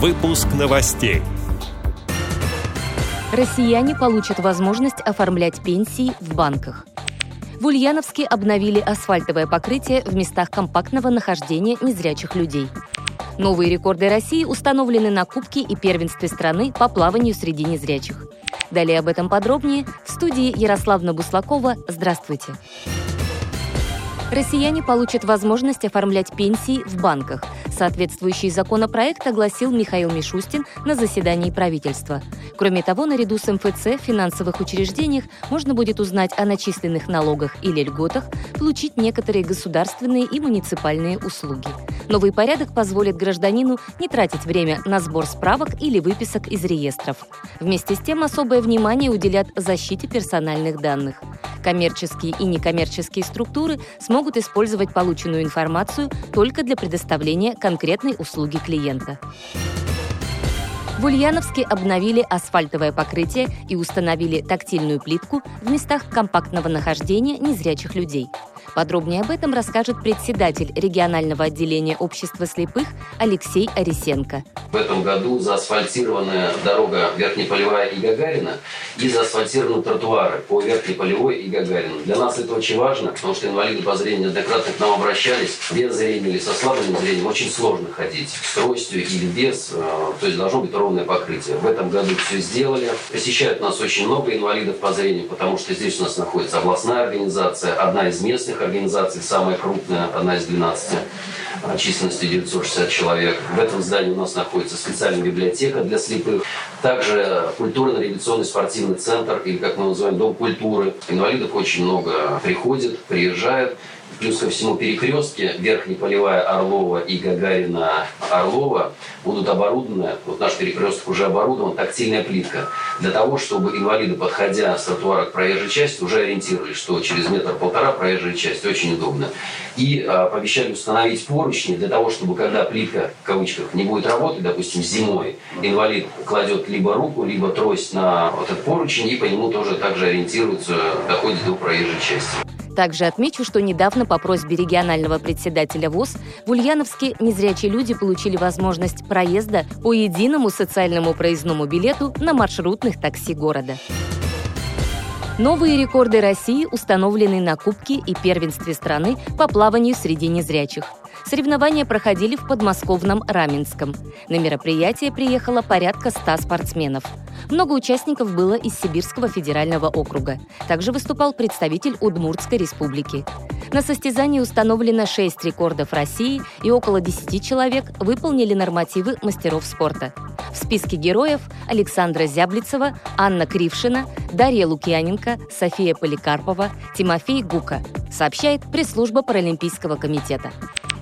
Выпуск новостей. Россияне получат возможность оформлять пенсии в банках. В Ульяновске обновили асфальтовое покрытие в местах компактного нахождения незрячих людей. Новые рекорды России установлены на Кубке и первенстве страны по плаванию среди незрячих. Далее об этом подробнее в студии Ярославна Буслакова. Здравствуйте. Россияне получат возможность оформлять пенсии в банках. Соответствующий законопроект огласил Михаил Мишустин на заседании правительства. Кроме того, наряду с МФЦ в финансовых учреждениях можно будет узнать о начисленных налогах или льготах, получить некоторые государственные и муниципальные услуги. Новый порядок позволит гражданину не тратить время на сбор справок или выписок из реестров. Вместе с тем особое внимание уделят защите персональных данных. Коммерческие и некоммерческие структуры смогут использовать полученную информацию только для предоставления конкретной услуги клиента. В Ульяновске обновили асфальтовое покрытие и установили тактильную плитку в местах компактного нахождения незрячих людей. Подробнее об этом расскажет председатель регионального отделения общества слепых Алексей Арисенко. В этом году заасфальтированная дорога Верхнеполевая и Гагарина и заасфальтированы тротуары по Верхнеполевой и Гагарина. Для нас это очень важно, потому что инвалиды по зрению неоднократно к нам обращались. Без зрения или со слабым зрением очень сложно ходить. С тростью или без. Э, то есть должно быть ровное покрытие. В этом году все сделали. Посещают нас очень много инвалидов по зрению, потому что здесь у нас находится областная организация, одна из местных организаций, самая крупная, одна из 12 численностью 960 человек. В этом здании у нас находится специальная библиотека для слепых. Также культурно-революционный спортивный центр, или как мы называем, Дом культуры. Инвалидов очень много приходит, приезжает. Плюс ко всему перекрестке Верхнеполевая Орлова и Гагарина Орлова будут оборудованы, вот наш перекресток уже оборудован, тактильная плитка. Для того, чтобы инвалиды, подходя с тротуара к проезжей части, уже ориентировались, что через метр-полтора проезжая часть. Очень удобно. И а, пообещали установить поручни для того, чтобы когда плитка, в кавычках, не будет работать, допустим, зимой, инвалид кладет либо руку, либо трость на вот этот поручень и по нему тоже также ориентируется, доходит до проезжей части. Также отмечу, что недавно по просьбе регионального председателя ВОЗ в Ульяновске незрячие люди получили возможность проезда по единому социальному проездному билету на маршрутных такси города. Новые рекорды России установлены на Кубке и первенстве страны по плаванию среди незрячих. Соревнования проходили в подмосковном Раменском. На мероприятие приехало порядка 100 спортсменов. Много участников было из Сибирского федерального округа. Также выступал представитель Удмуртской республики. На состязании установлено 6 рекордов России и около 10 человек выполнили нормативы мастеров спорта. В списке героев Александра Зяблицева, Анна Крившина, Дарья Лукьяненко, София Поликарпова, Тимофей Гука, сообщает пресс-служба Паралимпийского комитета.